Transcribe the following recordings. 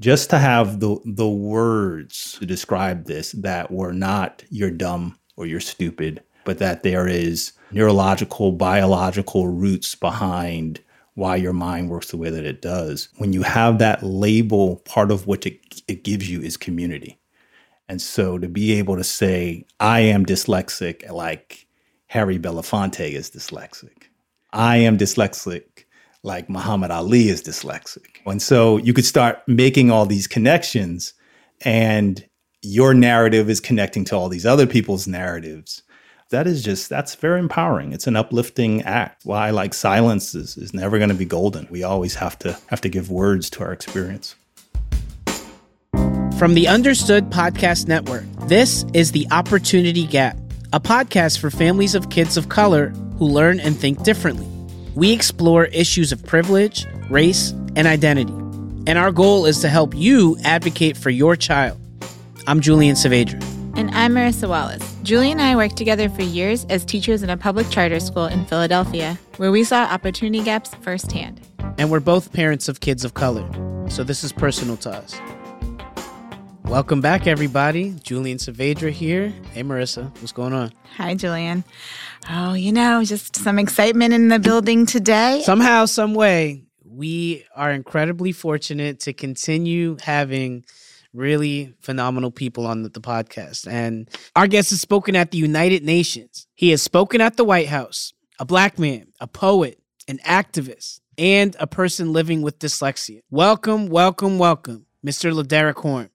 just to have the the words to describe this that were not you're dumb or you're stupid, but that there is neurological, biological roots behind why your mind works the way that it does. When you have that label, part of what it, it gives you is community. And so to be able to say, I am dyslexic, like Harry Belafonte is dyslexic. I am dyslexic, like Muhammad Ali is dyslexic. And so you could start making all these connections, and your narrative is connecting to all these other people's narratives. That is just that's very empowering. It's an uplifting act. Why like silence is, is never going to be golden. We always have to have to give words to our experience. From the understood podcast network this is the opportunity gap a podcast for families of kids of color who learn and think differently we explore issues of privilege race and identity and our goal is to help you advocate for your child i'm julian saavedra and I'm Marissa Wallace. Julie and I worked together for years as teachers in a public charter school in Philadelphia, where we saw opportunity gaps firsthand. And we're both parents of kids of color, so this is personal to us. Welcome back, everybody. Julian Saavedra here. Hey, Marissa, what's going on? Hi, Julian. Oh, you know, just some excitement in the building today. Somehow, some way, we are incredibly fortunate to continue having really phenomenal people on the, the, podcast. And our guest has spoken at the United Nations. He has spoken at the White House, a black man, a poet, an activist, and a person living with dyslexia. Welcome, welcome, welcome, Mr. LeDerick Horne.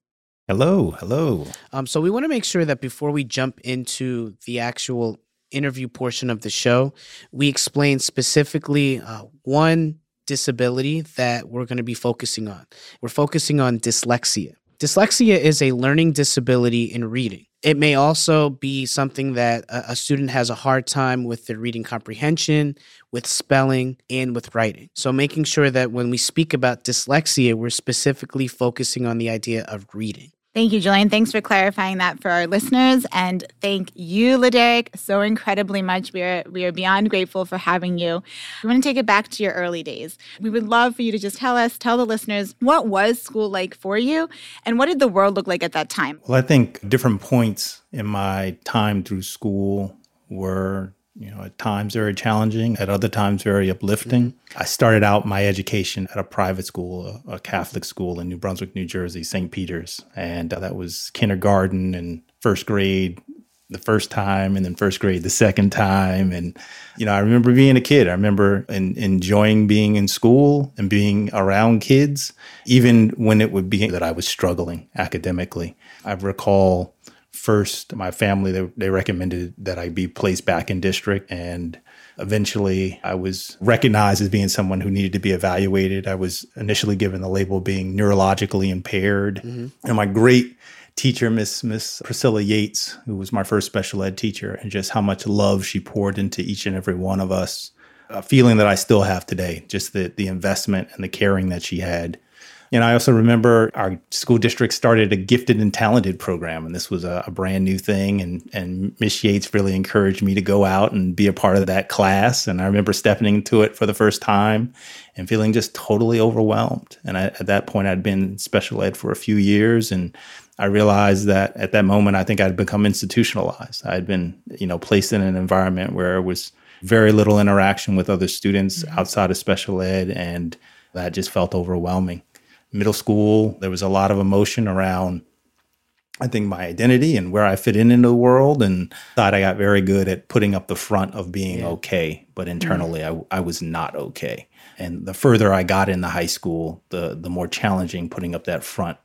Hello, hello. Um, so we want to make sure that before we jump into the actual interview portion of the show, we explain specifically uh, one disability that we're going to be focusing on. We're focusing on dyslexia. Dyslexia is a learning disability in reading. It may also be something that a, student has a hard time with their reading comprehension, with spelling, and with writing. So, making sure that when we speak about dyslexia, we're specifically focusing on the idea of reading. Thank you, Julian. Thanks for clarifying that for our listeners. And thank you, LeDerick, so incredibly much. We are we are beyond grateful for having you. We want to take it back to your early days. We would love for you to just tell us, tell the listeners, what was school like for you and what did the world look like at that time? Well, I think different points in my time through school were you know, at times very challenging, at other times very uplifting. Mm-hmm. I started out my education at a private school, a, a, Catholic school in New Brunswick, New Jersey, St. Peter's. And uh, that was kindergarten and first grade the first time and then first grade the second time. And, you know, I remember being a kid. I remember in, enjoying being in school and being around kids, even when it would be that I was struggling academically. I recall first my family they, they recommended that i be placed back in district and eventually i was recognized as being someone who needed to be evaluated. I was initially given the label being neurologically impaired. Mm-hmm. and my great teacher miss miss priscilla yates who was my first special ed teacher and just how much love she poured into each and every one of us a feeling that i still have today just the the investment and the caring that she had and I also remember our school district started a gifted and talented program, and this was a, a brand new thing. And and Miss Yates really encouraged me to go out and be a part of that class. And I remember stepping into it for the first time and feeling just totally overwhelmed. And I, at that point, I'd been special ed for a few years, and I realized that at that moment, I think I'd become institutionalized. I'd been, you know, placed in an environment where it was very little interaction with other students mm-hmm. outside of special ed, and that just felt overwhelming middle school, there was a lot of emotion around, I think, my identity and where I fit in into the world. And thought I got very good at putting up the front of being yeah. okay, but internally, mm-hmm. I, I was not okay. And the further I got in the high school, the the more challenging putting up that front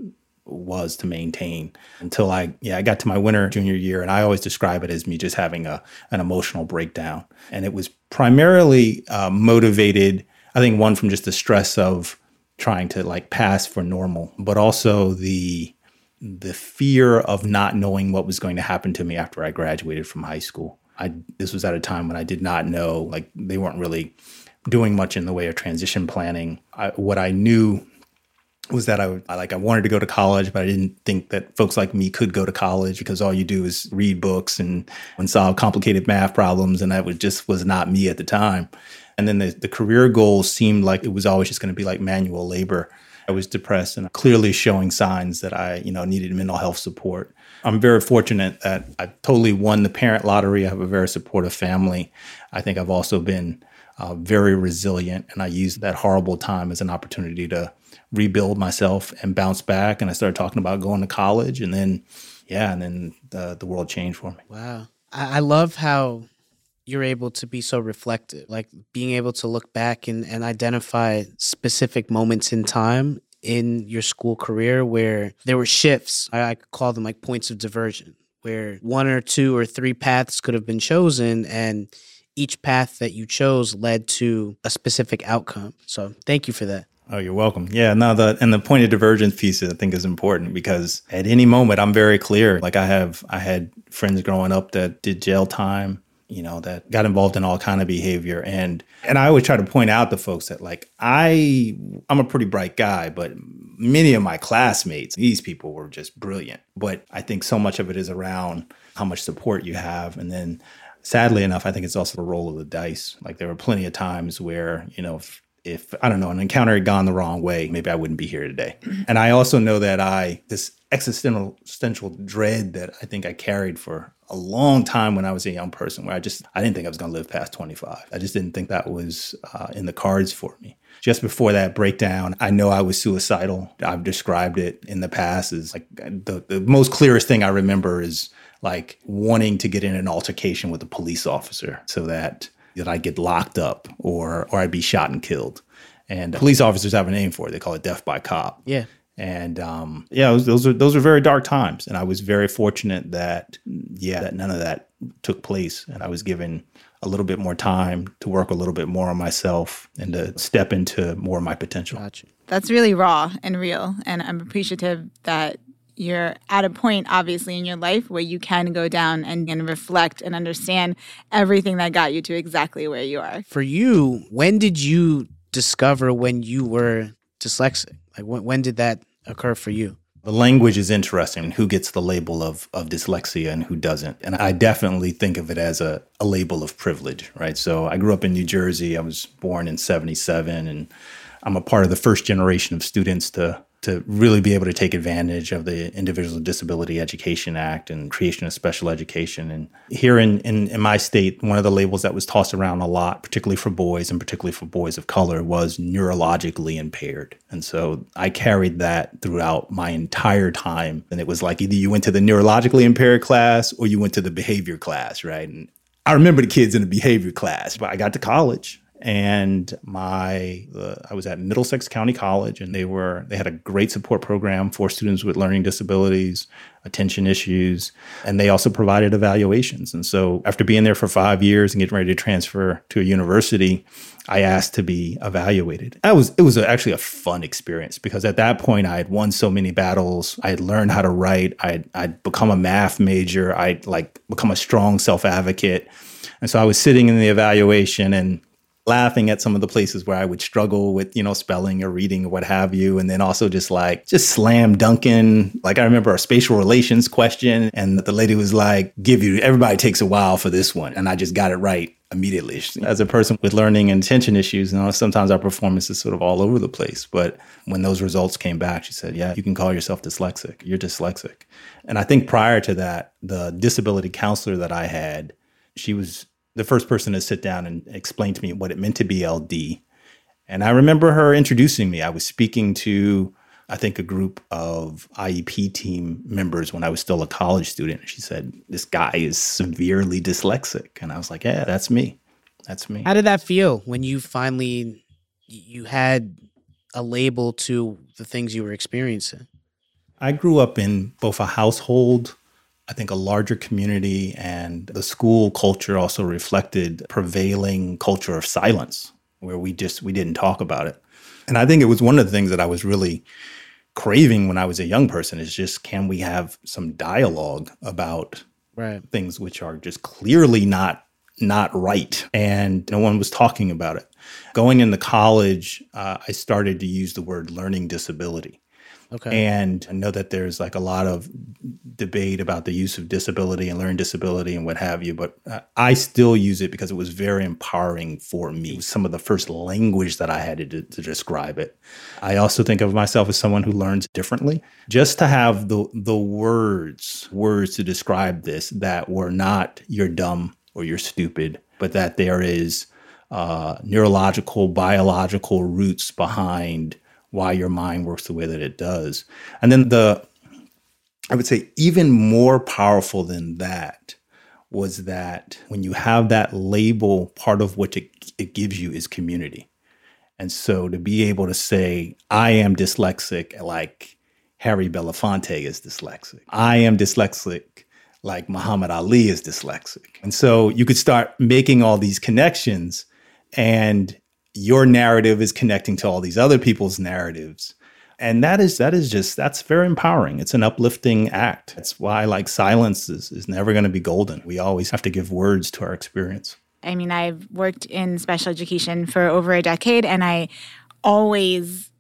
was to maintain until I yeah I got to my winter junior year and I always describe it as me just having a an emotional breakdown and it was primarily uh, motivated I think one from just the stress of trying to like pass for normal, but also the the fear of not knowing what was going to happen to me after I graduated from high school. I this was at a time when I did not know like they weren't really doing much in the way of transition planning. I, what I knew was that I, I like I wanted to go to college, but I didn't think that folks like me could go to college because all you do is read books and, and solve complicated math problems, and that was just was not me at the time. And then the, the career goals seemed like it was always just going to be like manual labor. I was depressed and clearly showing signs that I, you know, needed mental health support. I'm very fortunate that I totally won the parent lottery. I have a very supportive family. I think I've also been uh, very resilient, and I used that horrible time as an opportunity to rebuild myself and bounce back. And I started talking about going to college, and then, yeah, and then the, the world changed for me. Wow. I love how you're able to be so reflective, like being able to look back and, and identify specific moments in time in your school career where there were shifts. I, I call them like points of diversion, where one or two or three paths could have been chosen and each path that you chose led to a specific outcome. So thank you for that. Oh, you're welcome. Yeah, no, the and the point of divergence piece I think is important because at any moment I'm very clear. Like I have I had friends growing up that did jail time, you know, that got involved in all kind of behavior. And and I always try to point out to folks that like I I'm a pretty bright guy, but many of my classmates, these people were just brilliant. But I think so much of it is around how much support you have and then sadly enough, I think it's also a roll of the dice. Like there were plenty of times where, you know, if, if I don't know, an encounter had gone the wrong way, maybe I wouldn't be here today. And I also know that I, this existential, existential dread that I think I carried for a long time when I was a young person, where I just, I didn't think I was going to live past 25. I just didn't think that was uh, in the cards for me. Just before that breakdown, I know I was suicidal. I've described it in the past as like the, the most clearest thing I remember is like wanting to get in an altercation with a police officer so that that I get locked up or or I'd be shot and killed. And police officers have a name for it. They call it death by cop. Yeah. And um, yeah, was, those are those are very dark times, and I was very fortunate that yeah, that none of that took place, and I was given a little bit more time to work a little bit more on myself and to step into more of my potential. Gotcha. That's really raw and real, and I'm appreciative that you're at a point obviously in your life where you can go down and, and reflect and understand everything that got you to exactly where you are For you, when did you discover when you were dyslexic? Like when, when did that occur for you? The language is interesting. Who gets the label of, of dyslexia and who doesn't? And I definitely think of it as a, a label of privilege, right? So I grew up in New Jersey. I was born in 77, and I'm a part of the first generation of students to to really be able to take advantage of the Individuals with Disability Education Act and creation of special education. And here in, in, in, my state, one of the labels that was tossed around a lot, particularly for boys and particularly for boys of color, was neurologically impaired. And so I carried that throughout my entire time. And it was like either you went to the neurologically impaired class or you went to the behavior class, right? And I remember the kids in the behavior class, but I got to college and my I was at Middlesex County College and they were they had a great support program for students with learning disabilities, attention issues, and they also provided evaluations. And so after being there for 5 years and getting ready to transfer to a university, I asked to be evaluated. That was it was actually a fun experience because at that point I had won so many battles. I had learned how to write. I I'd become a math major. I'd like become a strong self-advocate. And so I was sitting in the evaluation and laughing at some of the places where I would struggle with, you know, spelling or reading or what have you. And then also just like, just slam dunking. Like I remember a spatial relations question and the lady was like, give you, everybody takes a while for this one. And I just got it right immediately. As a person with learning and attention issues, you know, sometimes our performance is sort of all over the place. But when those results came back, she said, yeah, you can call yourself dyslexic. You're dyslexic. And I think prior to that, the disability counselor that I had, she was the first person to sit down and explain to me what it meant to be LD. And I remember her introducing me. I was speaking to, I think, a group of IEP team members when I was still a college student. She said, This guy is severely dyslexic. And I was like, Yeah, that's me. That's me. How did that feel when you finally you had a label to the things you were experiencing? I grew up in both a household I think a larger community and the school culture also reflected prevailing culture of silence where we just we didn't talk about it. And I think it was one of the things that I was really craving when I was a young person is just can we have some dialogue about right. things which are just clearly not not right and no one was talking about it. Going into college, uh, I started to use the word learning disability. Okay. And I know that there's like a lot of debate about the use of disability and learning disability and what have you, but I still use it because it was very empowering for me. some of the first language that I had to, to describe it. I also think of myself as someone who learns differently. Just to have the the words words to describe this that were not you're dumb or you're stupid, but that there is uh, neurological, biological roots behind why your mind works the way that it does. And then the, I would say, even more powerful than that was that when you have that label, part of what it, it gives you is community. And so to be able to say, I am dyslexic, like Harry Belafonte is dyslexic, I am dyslexic, like Muhammad Ali is dyslexic. And so you could start making all these connections and your narrative is connecting to all these other people's narratives. And that is that is just that's very empowering. It's an uplifting act. That's why like silence is, is never going to be golden. We always have to give words to our experience. I mean i've worked in special education for over a decade and i always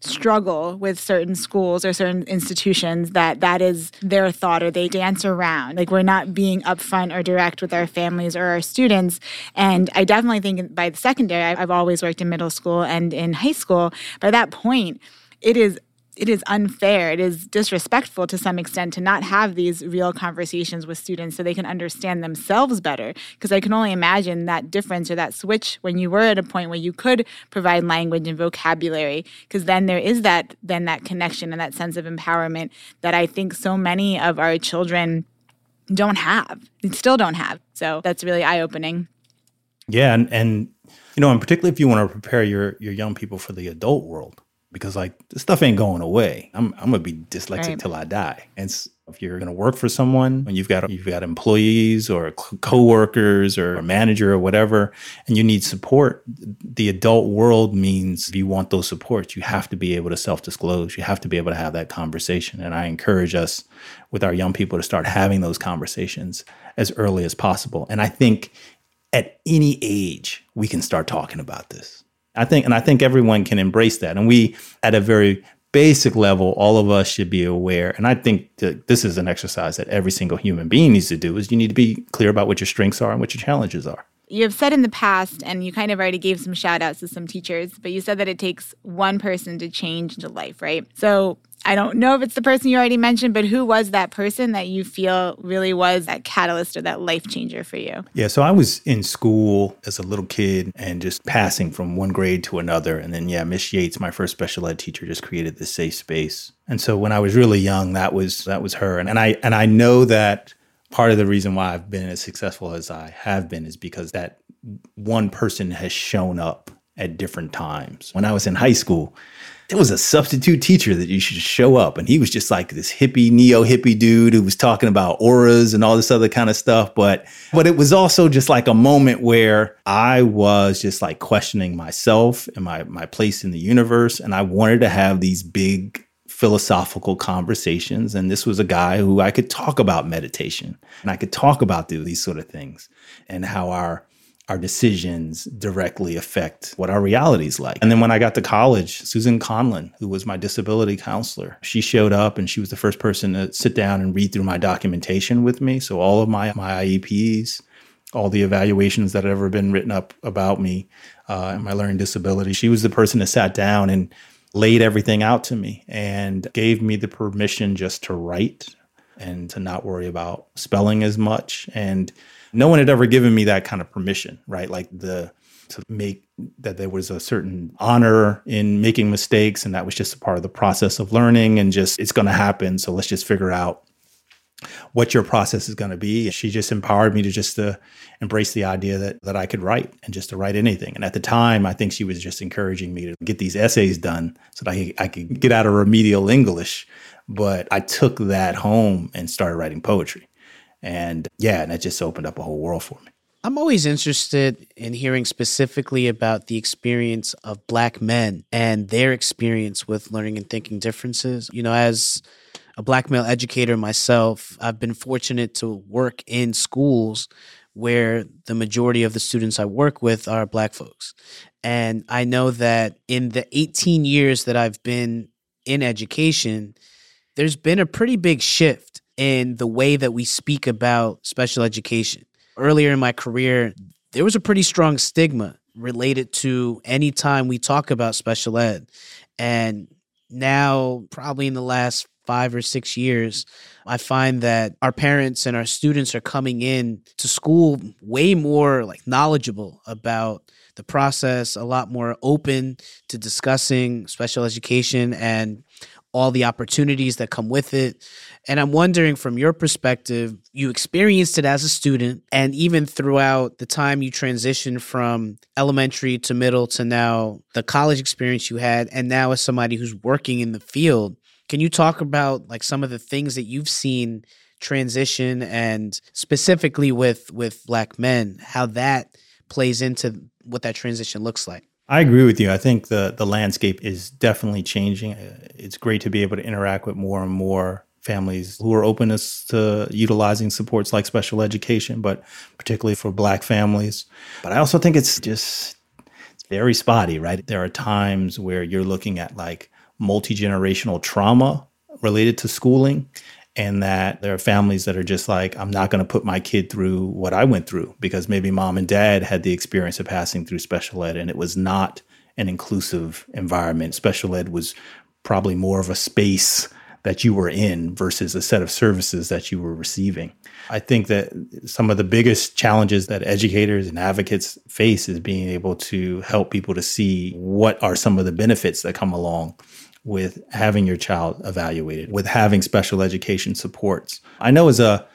struggle with certain schools or certain institutions that that is their thought or they dance around. Like we're not being upfront or direct with our families or our students. And i definitely think by the secondary i've always worked in middle school and in high school. By that point it is it is unfair. It is disrespectful to some extent to not have these real conversations with students so they can understand themselves better. Because I can only imagine that difference or that switch when you were at a point where you could provide language and vocabulary. Because then there is that then that connection and that sense of empowerment that I think so many of our children don't have. They still don't have. So that's really eye opening. Yeah, and, and you know, and particularly if you want to prepare your your young people for the adult world because like this stuff ain't going away. I'm I'm gonna be dyslexic right. till I die. And if you're gonna work for someone and you've got you've got employees or coworkers or a manager or whatever, and you need support, the adult world means if you want those supports, you have to be able to self disclose. You have to be able to have that conversation. And I encourage us with our young people to start having those conversations as early as possible. And I think at any age we can start talking about this I think, and I think everyone can embrace that. And we, at a very basic level, all of us should be aware. And I think that this is an exercise that every single human being needs to do is you need to be clear about what your strengths are and what your challenges are. You have said in the past, and you kind of already gave some shout outs to some teachers, but you said that it takes one person to change a life, right? So I don't know if it's the person you already mentioned, but who was that person that you feel really was that catalyst or that life changer for you? Yeah, so I was in school as a little kid and just passing from one grade to another. And then, yeah, Miss Yates, my first special ed teacher, just created this safe space. And so when I was really young, that was that was her. And, and I and I know that part of the reason why I've been as successful as I have been is because that one person has shown up at different times. When I was in high school, there was a substitute teacher that you should show up. And he was just like this hippie, neo hippie dude who was talking about auras and all this other kind of stuff. But, but it was also just like a moment where I was just like questioning myself and my, my place in the universe. And I wanted to have these big philosophical conversations. And this was a guy who I could talk about meditation and I could talk about these sort of things and how our our decisions directly affect what our reality is like. And then when I got to college, Susan Conlon, who was my disability counselor, she showed up and she was the first person to sit down and read through my documentation with me. So all of my, my IEPs, all the evaluations that had ever been written up about me uh, and my learning disability, she was the person that sat down and laid everything out to me and gave me the permission just to write and to not worry about spelling as much and no one had ever given me that kind of permission, right? Like the to make that there was a certain honor in making mistakes and that was just a part of the process of learning and just it's going to happen so let's just figure out what your process is going to be she just empowered me to just to embrace the idea that that I could write and just to write anything and at the time I think she was just encouraging me to get these essays done so that I, I could get out of remedial English but I took that home and started writing poetry and yeah, and it just opened up a whole world for me. I'm always interested in hearing specifically about the experience of Black men and their experience with learning and thinking differences. You know, as a Black male educator myself, I've been fortunate to work in schools where the majority of the students I work with are Black folks. And I know that in the 18 years that I've been in education, there's been a pretty big shift in the way that we speak about special education. Earlier in my career, there was a pretty strong stigma related to any time we talk about special ed. And now, probably in the last five or six years, I find that our parents and our students are coming in to school way more like knowledgeable about the process, a lot more open to discussing special education and all the opportunities that come with it. And I'm wondering from your perspective, you experienced it as a student, and even throughout the time you transitioned from elementary to middle to now the college experience you had, and now as somebody who's working in the field, can you talk about like some of the things that you've seen transition and specifically with with black men, how that plays into what that transition looks like? I agree with you. I think the the landscape is definitely changing. Uh, it's great to be able to interact with more and more families who are open to utilizing supports like special education, but particularly for black families. But I also think it's just it's very spotty, right? There are times where you're looking at like multi-generational trauma related to schooling and that there are families that are just like i'm not going to put my kid through what i went through because maybe mom and dad had the experience of passing through special ed and it was not an inclusive environment. Special ed was probably more of a space that you were in versus a set of services that you were receiving. I think that some of the biggest challenges that educators and advocates face is being able to help people to see what are some of the benefits that come along with having your child evaluated, with having special education supports. I know as a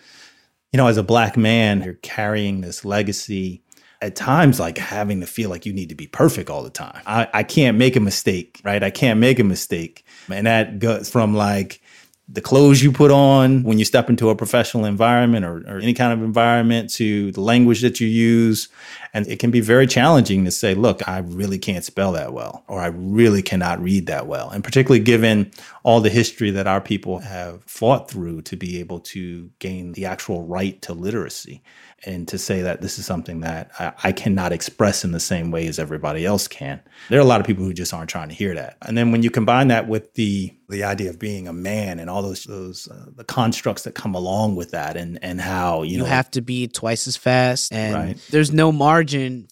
you know, as a black man, you're carrying this legacy at times like having to feel like you need to be perfect all the time. I, I can't make a mistake, right? I can't make a mistake. And that goes from like the clothes you put on when you step into a professional environment or, or, any kind of environment to the language that you use. And it can be very challenging to say, look, I really can't spell that well, or I really cannot read that well. And particularly given all the history that our people have fought through to be able to gain the actual right to literacy and to say that this is something that I, I, cannot express in the same way as everybody else can. There are a lot of people who just aren't trying to hear that. And then when you combine that with the the idea of being a man and all those those uh, the constructs that come along with that, and and how you, you know have to be twice as fast, and right. there's no margin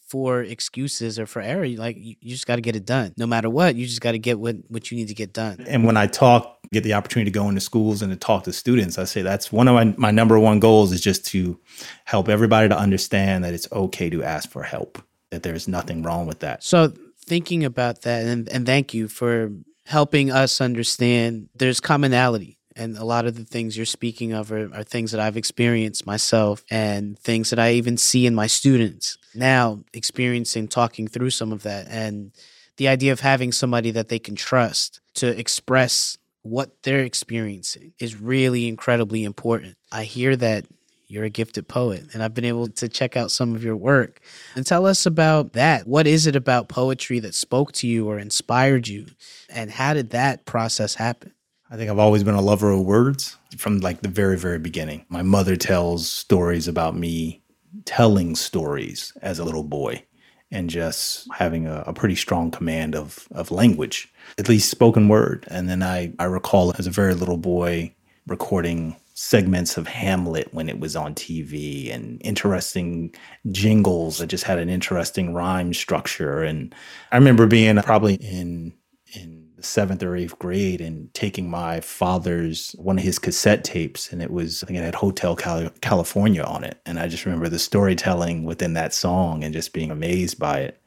for excuses or for error. Like you, you just got to get it done, no matter what. You just got to get what what you need to get done. And when I talk get the opportunity to go into schools and to talk to students, I say that's one of my, my number one goals is just to help everybody to understand that it's okay to ask for help, that there's nothing wrong with that. So thinking about that and, and thank you for helping us understand there's commonality and a lot of the things you're speaking of are, are, things that I've experienced myself and things that I even see in my students now experiencing talking through some of that and the idea of having somebody that they can trust to express what they're experiencing is really incredibly important. I hear that you're a gifted poet, and I've been able to check out some of your work. And tell us about that. What is it about poetry that spoke to you or inspired you? And how did that process happen? I think I've always been a lover of words from like the very, very beginning. My mother tells stories about me telling stories as a little boy and just having a, a, pretty strong command of, of language, at least spoken word. And then I, I recall as a very little boy recording segments of Hamlet when it was on TV and interesting jingles that just had an interesting rhyme structure. And I remember being probably in in seventh or eighth grade and taking my father's one of his cassette tapes and it was i think it had hotel california on it. And i just remember the storytelling within that song and just being amazed by it.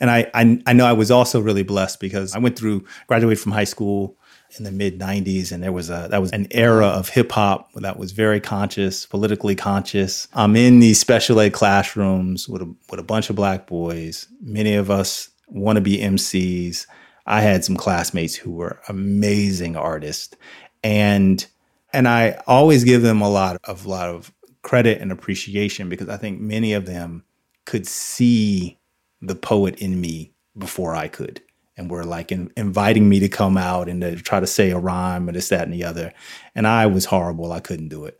And I, I, I know i was also really blessed because i went through graduated from high school in the mid 90s and there was a that was an era of hip hop that was very conscious politically conscious. I'm in these special ed classrooms with a, with a bunch of black boys. Many of us want to be mcs I had some classmates who were amazing artists, and and I always give them a lot of lot of credit and appreciation because I think many of them could see the poet in me before I could, and were like in, inviting me to come out and to try to say a rhyme or this, that, and the other, and I was horrible. I couldn't do it,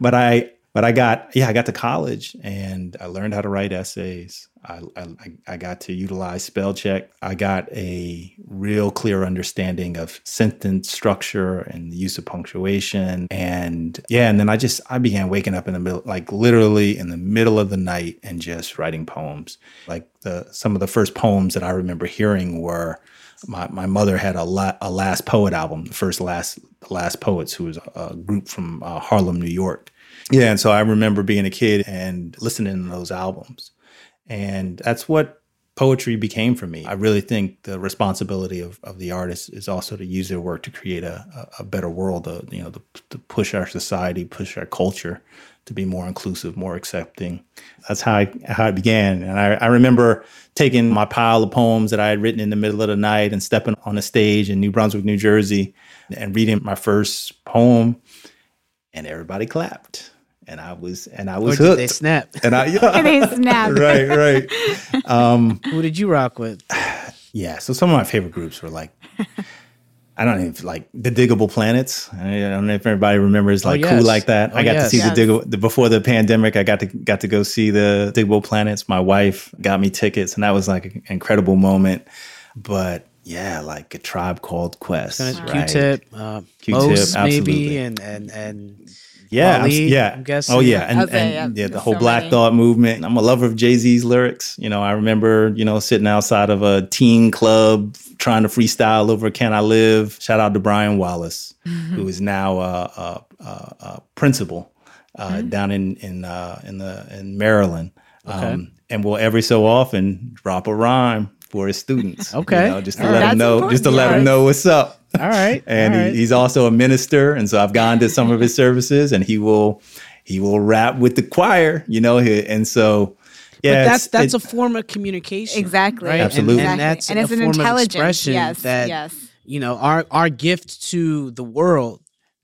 but I but I got yeah, I got to college and I learned how to write essays. I, I, I got to utilize spell check. I got a real clear understanding of sentence structure and the use of punctuation. And yeah, and then I just I began waking up in the middle, like literally in the middle of the night and just writing poems. Like the some of the first poems that I remember hearing were my, my mother had a, la- a last poet album, the first last last poets, who was a, a group from uh, Harlem, New York. Yeah, and so I remember being a kid and listening to those albums. And that's what poetry became for me. I really think the responsibility of, of the artist is also to use their work to create a, a better world, uh, you know, to, to push our society, push our culture to be more inclusive, more accepting. That's how I, how it began. And I, I remember taking my pile of poems that I had written in the middle of the night and stepping on a stage in New Brunswick, New Jersey, and reading my first poem, and everybody clapped and I was and I was or hooked. Did they snap? And I yeah. they snap. right, right. Um, Who did you rock with? yeah. So some of my favorite groups were like. I don't even like the Digable Planets. I don't know if everybody remembers like oh, yes. cool like that. Oh, I got yes. to see yes. the Digable the, before the pandemic. I got to got to go see the Digable Planets. My wife got me tickets, and that was like an incredible moment. But yeah, like a tribe called Quest, Wow. right? Q-tip, uh, Q-tip, Mose maybe, and and and Yeah, I'm, yeah. I'm guessing. Oh yeah, and, I'll and yeah, yeah, the whole so Black many. Thought movement. I'm a lover of Jay Z's lyrics. You know, I remember you know sitting outside of a teen club trying to freestyle over "Can I Live." Shout out to Brian Wallace, Mm-hmm. who is now a, a, a, a principal uh, Mm-hmm. down in in uh, in the in Maryland, um, and will every so often drop a rhyme for his students. you Okay. know, just to Oh, let them that's know, just to important. let them know what's up all right, and all right. he, he's also a minister and so i've gone to some of his services and he will he will rap with the choir you know he- and so yeah but that's that's it- a form of communication, Exactly. right? And- Absolutely. and, Exactly. that's And a it's an form of intelligence. expression Yes, that yes. you know our our gift to the world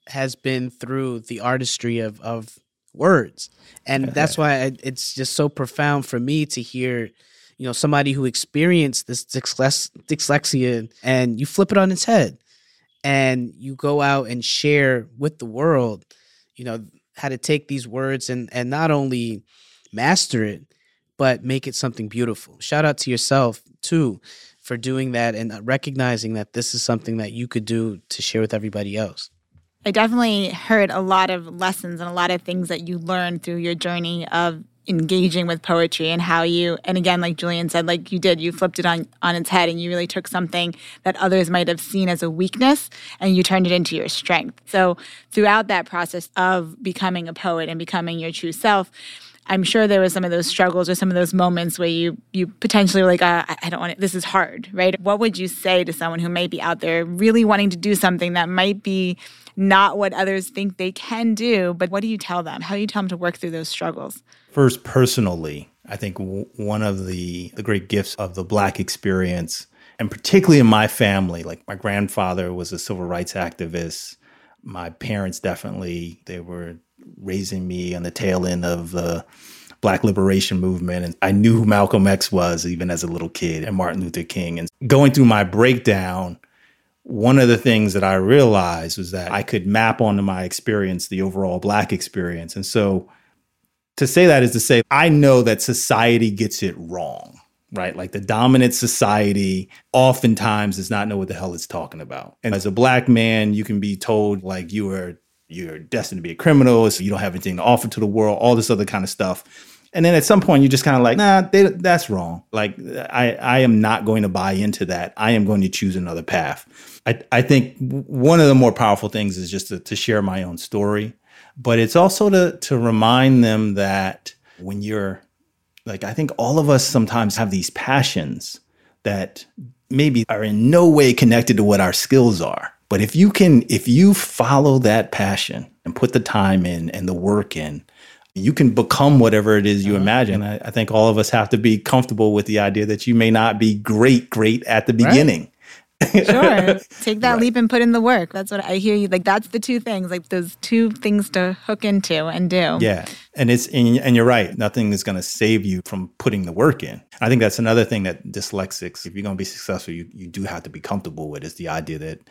has been through the artistry of of words, and that's why it- it's just so profound for me to hear. You know, somebody who experienced this dyslexia, and you flip it on its head, and you go out and share with the world, you know, how to take these words and and not only master it, but make it something beautiful. Shout out to yourself too for doing that and uh, recognizing that this is something that you could do to share with everybody else. I definitely heard a lot of lessons and a lot of things that you learned through your journey of engaging with poetry and how you and again like Julian said like you did you flipped it on on its head and you really took something that others might have seen as a weakness and you turned it into your strength. So throughout that process of becoming a poet and becoming your true self I'm sure there was some of those struggles or some of those moments where you you potentially were like, uh, I, I don't want it. This is hard, right? What would you say to someone who may be out there really wanting to do something that might be not what others think they can do? But what do you tell them? How do you tell them to work through those struggles? first personally i think w- one of the the great gifts of the black experience and particularly in my family like my grandfather was a civil rights activist my parents definitely they were raising me on the tail end of the black liberation movement and i knew who malcolm x was even as a little kid and martin luther king and going through my breakdown one of the things that i realized was that i could map onto my experience the overall black experience. And so to say that is to say i know that society gets it wrong right? Like the dominant society oftentimes does not know what the hell it's talking about. And as a black man you can be told like you are you're destined to be a criminal so you don't have anything to offer to the world all this other kind of stuff and then at some point you're just kind of like nah they, that's wrong. Like I, I am not going to buy into that. I am going to choose another path. I, I think one of the more powerful things is just to, to share my own story. But it's also to to remind them that when you're like I think all of us sometimes have these passions that maybe are in no way connected to what our skills are. But if you can if you follow that passion and put the time in and the work in, you can become whatever it is you uh-huh. imagine. I, I think all of us have to be comfortable with the idea that you may not be great, great at the beginning. Sure. Take that leap and put in the work. That's what I hear you. Like, that's the two things, like those two things to hook into and do. Yeah. And it's and, and you're right. Nothing is going to save you from putting the work in. I think that's another thing that dyslexics, if you're going to be successful, you, you do have to be comfortable with is the idea that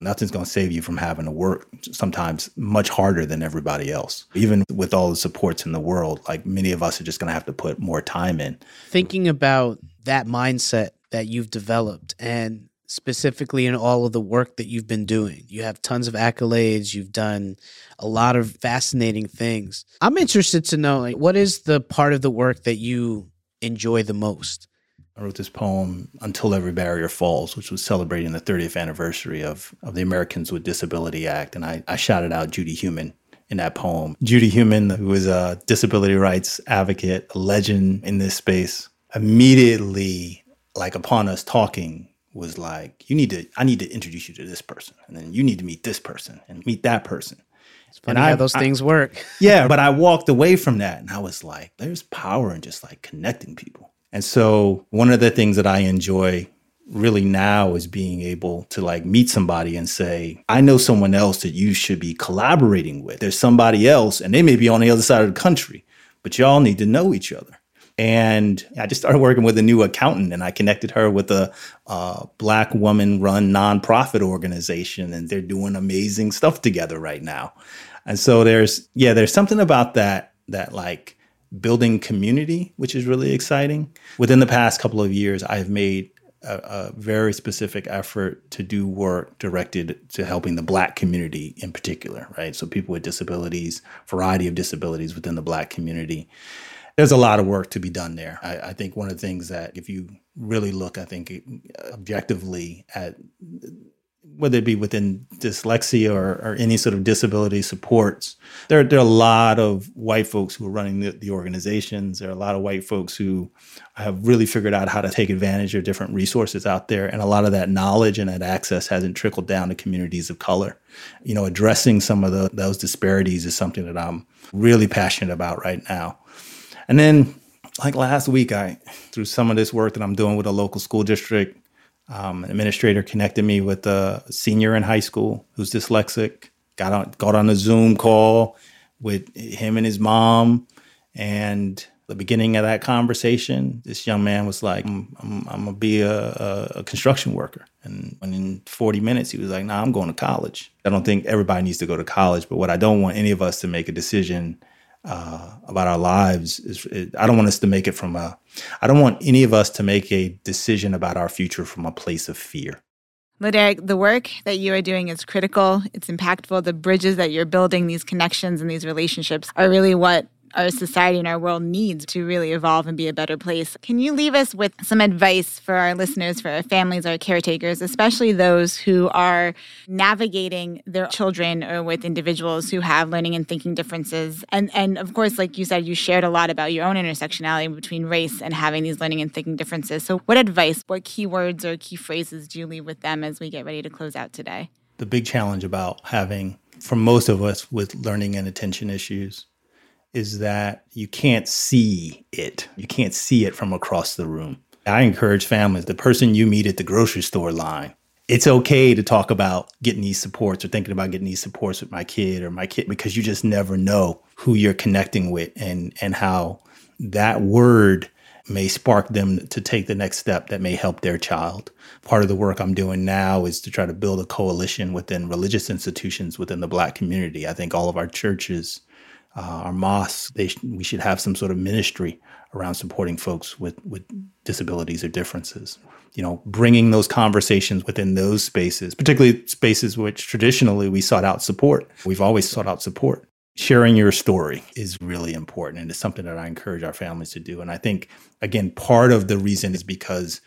Nothing's going to save you from having to work sometimes much harder than everybody else. Even with all the supports in the world, like many of us are just going to have to put more time in. Thinking about that mindset that you've developed and specifically in all of the work that you've been doing. You have tons of accolades, you've done a lot of fascinating things. I'm interested to know like what is the part of the work that you enjoy the most? I wrote this poem, Until Every Barrier Falls, which was celebrating the 30th anniversary of, of the Americans with Disability Act. And I, I shouted out Judy Heumann in that poem. Judy Heumann, who is a disability rights advocate, a legend in this space, immediately, like upon us talking, was like, you need to, I need to introduce you to this person. And then you need to meet this person and meet that person. It's funny and how I, those I, things work. yeah. But I walked away from that and I was like, there's power in just like connecting people. And so one of the things that I enjoy really now is being able to like meet somebody and say, I know someone else that you should be collaborating with. There's somebody else and they may be on the other side of the country, but y'all need to know each other. And I just started working with a new accountant and I connected her with a uh, black woman run nonprofit organization and they're doing amazing stuff together right now. And so there's, yeah, there's something about that, that like, building community, which is really exciting. Within the past couple of years, I've made a, a, very specific effort to do work directed to helping the Black community in particular, right? So people with disabilities, variety of disabilities within the Black community. There's a lot of work to be done there. I, I think one of the things that, if you really look, I think objectively at whether it be within dyslexia or, or, any sort of disability supports, there, there are a lot of white folks who are running the, the, organizations. There are a lot of white folks who have really figured out how to take advantage of different resources out there. And a lot of that knowledge and that access hasn't trickled down to communities of color. You know, addressing some of the, those disparities is something that I'm really passionate about right now. And then, like last week, I, through some of this work that I'm doing with a local school district, um, an administrator connected me with a senior in high school who's dyslexic. Got on got on a Zoom call with him and his mom, and the beginning of that conversation, this young man was like, "I'm, I'm, I'm gonna be a, a, a, construction worker." And in 40 minutes, he was like, "Nah, I'm going to college." I don't think everybody needs to go to college, but what I don't want any of us to make a decision uh, about our lives is it, I don't want us to make it from a I don't want any of us to make a decision about our future from a place of fear. LeDerick, the work that you are doing is critical. It's impactful. The bridges that you're building, these connections and these relationships are really what our society and our world needs to really evolve and be a better place. Can you leave us with some advice for our listeners, for our families, our caretakers, especially those who are navigating their children or with individuals who have learning and thinking differences? And and of course, like you said, you shared a lot about your own intersectionality between race and having these learning and thinking differences. So what advice, what key words or key phrases do you leave with them as we get ready to close out today? The big challenge about having for most of us with learning and attention issues is that you can't see it. You can't see it from across the room. I encourage families, the person you meet at the grocery store line, it's okay to talk about getting these supports or thinking about getting these supports with my kid or my kid because you just never know who you're connecting with and and how that word may spark them to take the next step that may help their child. Part of the work I'm doing now is to try to build a coalition within religious institutions within the black community. I think all of our churches uh, our mosques, they sh- we should have some sort of ministry around supporting folks with, with disabilities or differences. You know, bringing those conversations within those spaces, particularly spaces which traditionally we sought out support. We've always sought out support. Sharing your story is really important and it's something that I encourage our families to do. And I think, again, part of the reason is because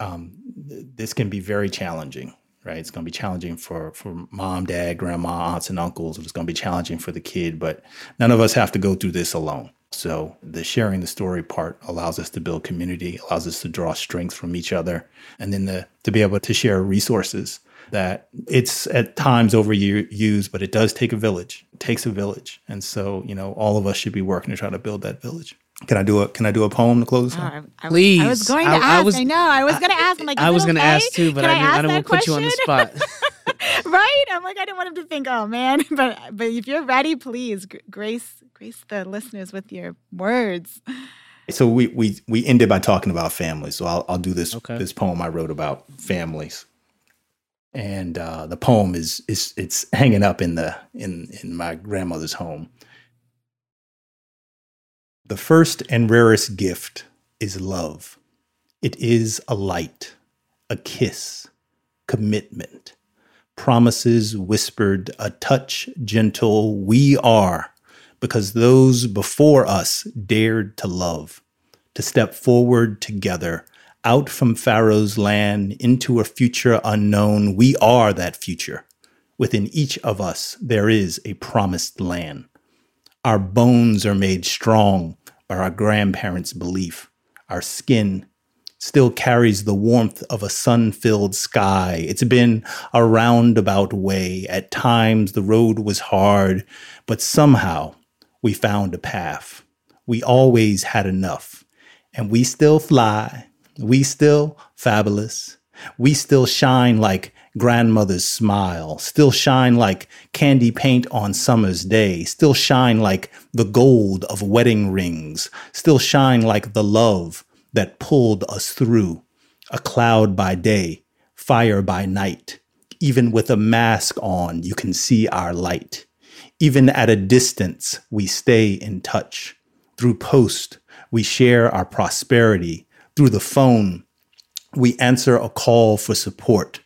um, this can be very challenging right? It's going to be challenging for for mom, dad, grandma, aunts, and uncles. It's going to be challenging for the kid, but none of us have to go through this alone. So the sharing the story part allows us to build community, allows us to draw strength from each other, and then the, to be able to share resources that it's at times overused, but it does take a village. It takes a village, and so you know all of us should be working to try to build that village. Can I do a Can I do a poem to close? Oh, I, I, Please. I was going to I, ask. I, was, I know. I was going to ask. I'm like, I was going to okay? ask too, but I, I, don't want to put you on the spot. right? I'm like, I didn't want him to think, oh man. But but if you're ready, please grace grace the listeners with your words. So we we we ended by talking about families. So I'll I'll do this okay. this poem I wrote about families. and uh, the poem is is it's hanging up in the in in my grandmother's home. The first and rarest gift is love. It is a light, a kiss, commitment, promises whispered, a touch gentle. We are because those before us dared to love, to step forward together out from Pharaoh's land into a future unknown. We are that future. Within each of us, there is a promised land. Our bones are made strong by our grandparents' belief. Our skin still carries the warmth of a sun filled sky. It's been a roundabout way. At times, the road was hard, but somehow we found a path. We always had enough, and we still fly we still fabulous. We still shine like grandmother's smile, still shine like candy paint on summer's day, still shine like the gold of wedding rings, still shine like the love that pulled us through. A cloud by day, fire by night. Even with a mask on, you can see our light. Even at a distance, we stay in touch. Through post, we share our prosperity through the phone, we answer a call for support.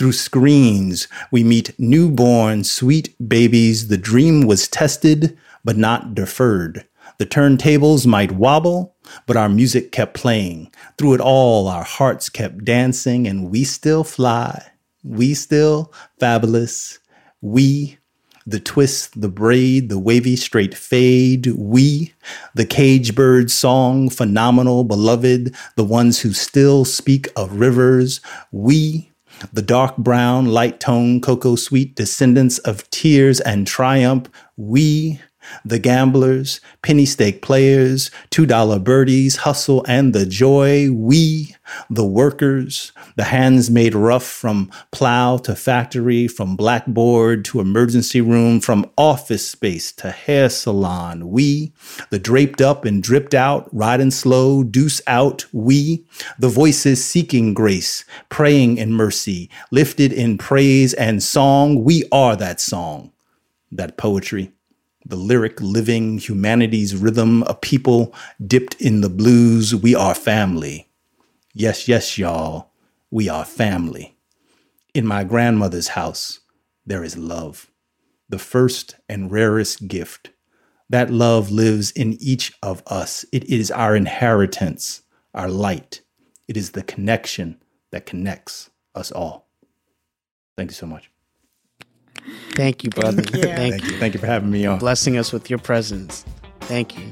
Through screens, we meet newborn, sweet babies. The dream was tested, but not deferred. The turntables might wobble, but our music kept playing. Through it all, our hearts kept dancing, and we still fly. We still fabulous. We the twist, the braid, the wavy straight fade, we, the cage bird song, phenomenal, beloved, the ones who still speak of rivers, we, the dark brown, light tone, cocoa sweet descendants of tears and triumph, we, the gamblers, penny stake players, $2 birdies, hustle and the joy, we, the workers, the hands made rough from plow to factory, from blackboard to emergency room, from office space to hair salon, we, the draped up and dripped out, riding slow, deuce out, we, the voices seeking grace, praying in mercy, lifted in praise and song, we are that song, that poetry the lyric living humanity's rhythm, a people dipped in the blues. We are family. Yes, yes, y'all, we are family. In my grandmother's house, there is love, the first and rarest gift. That love lives in each of us. It is our inheritance, our light. It is the connection that connects us all. Thank you so much. Thank you, brother. Thank you. Thank, Thank you. Thank you for having me on. Blessing us with your presence. Thank you.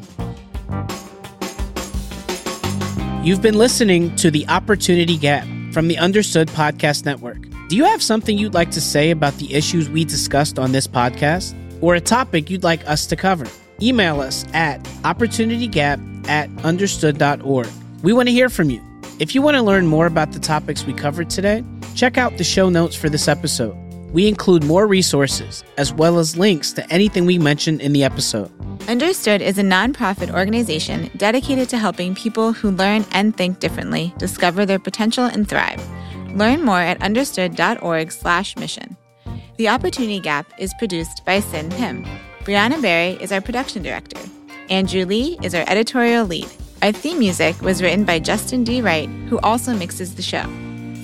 You've been listening to The Opportunity Gap from the Understood Podcast Network. Do you have something you'd like to say about the issues we discussed on this podcast or a topic you'd like us to cover? Email us at opportunitygap at understood.org. We want to hear from you. If you want to learn more about the topics we covered today, check out the show notes for this episode. We include more resources as well as links to anything we mentioned in the episode. Understood is a nonprofit organization dedicated to helping people who learn and think differently discover their potential and thrive. Learn more at understood.org/mission. The Opportunity Gap is produced by Cin Pim. Brianna Berry is our production director. Andrew Lee is our editorial lead. Our theme music was written by Justin D. Wright, who also mixes the show.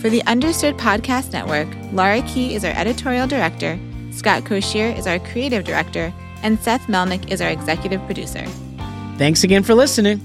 For the Understood Podcast Network, Laura Key is our editorial director, Scott Cocchiere is our creative director, and Seth Melnick is our executive producer. Thanks again for listening.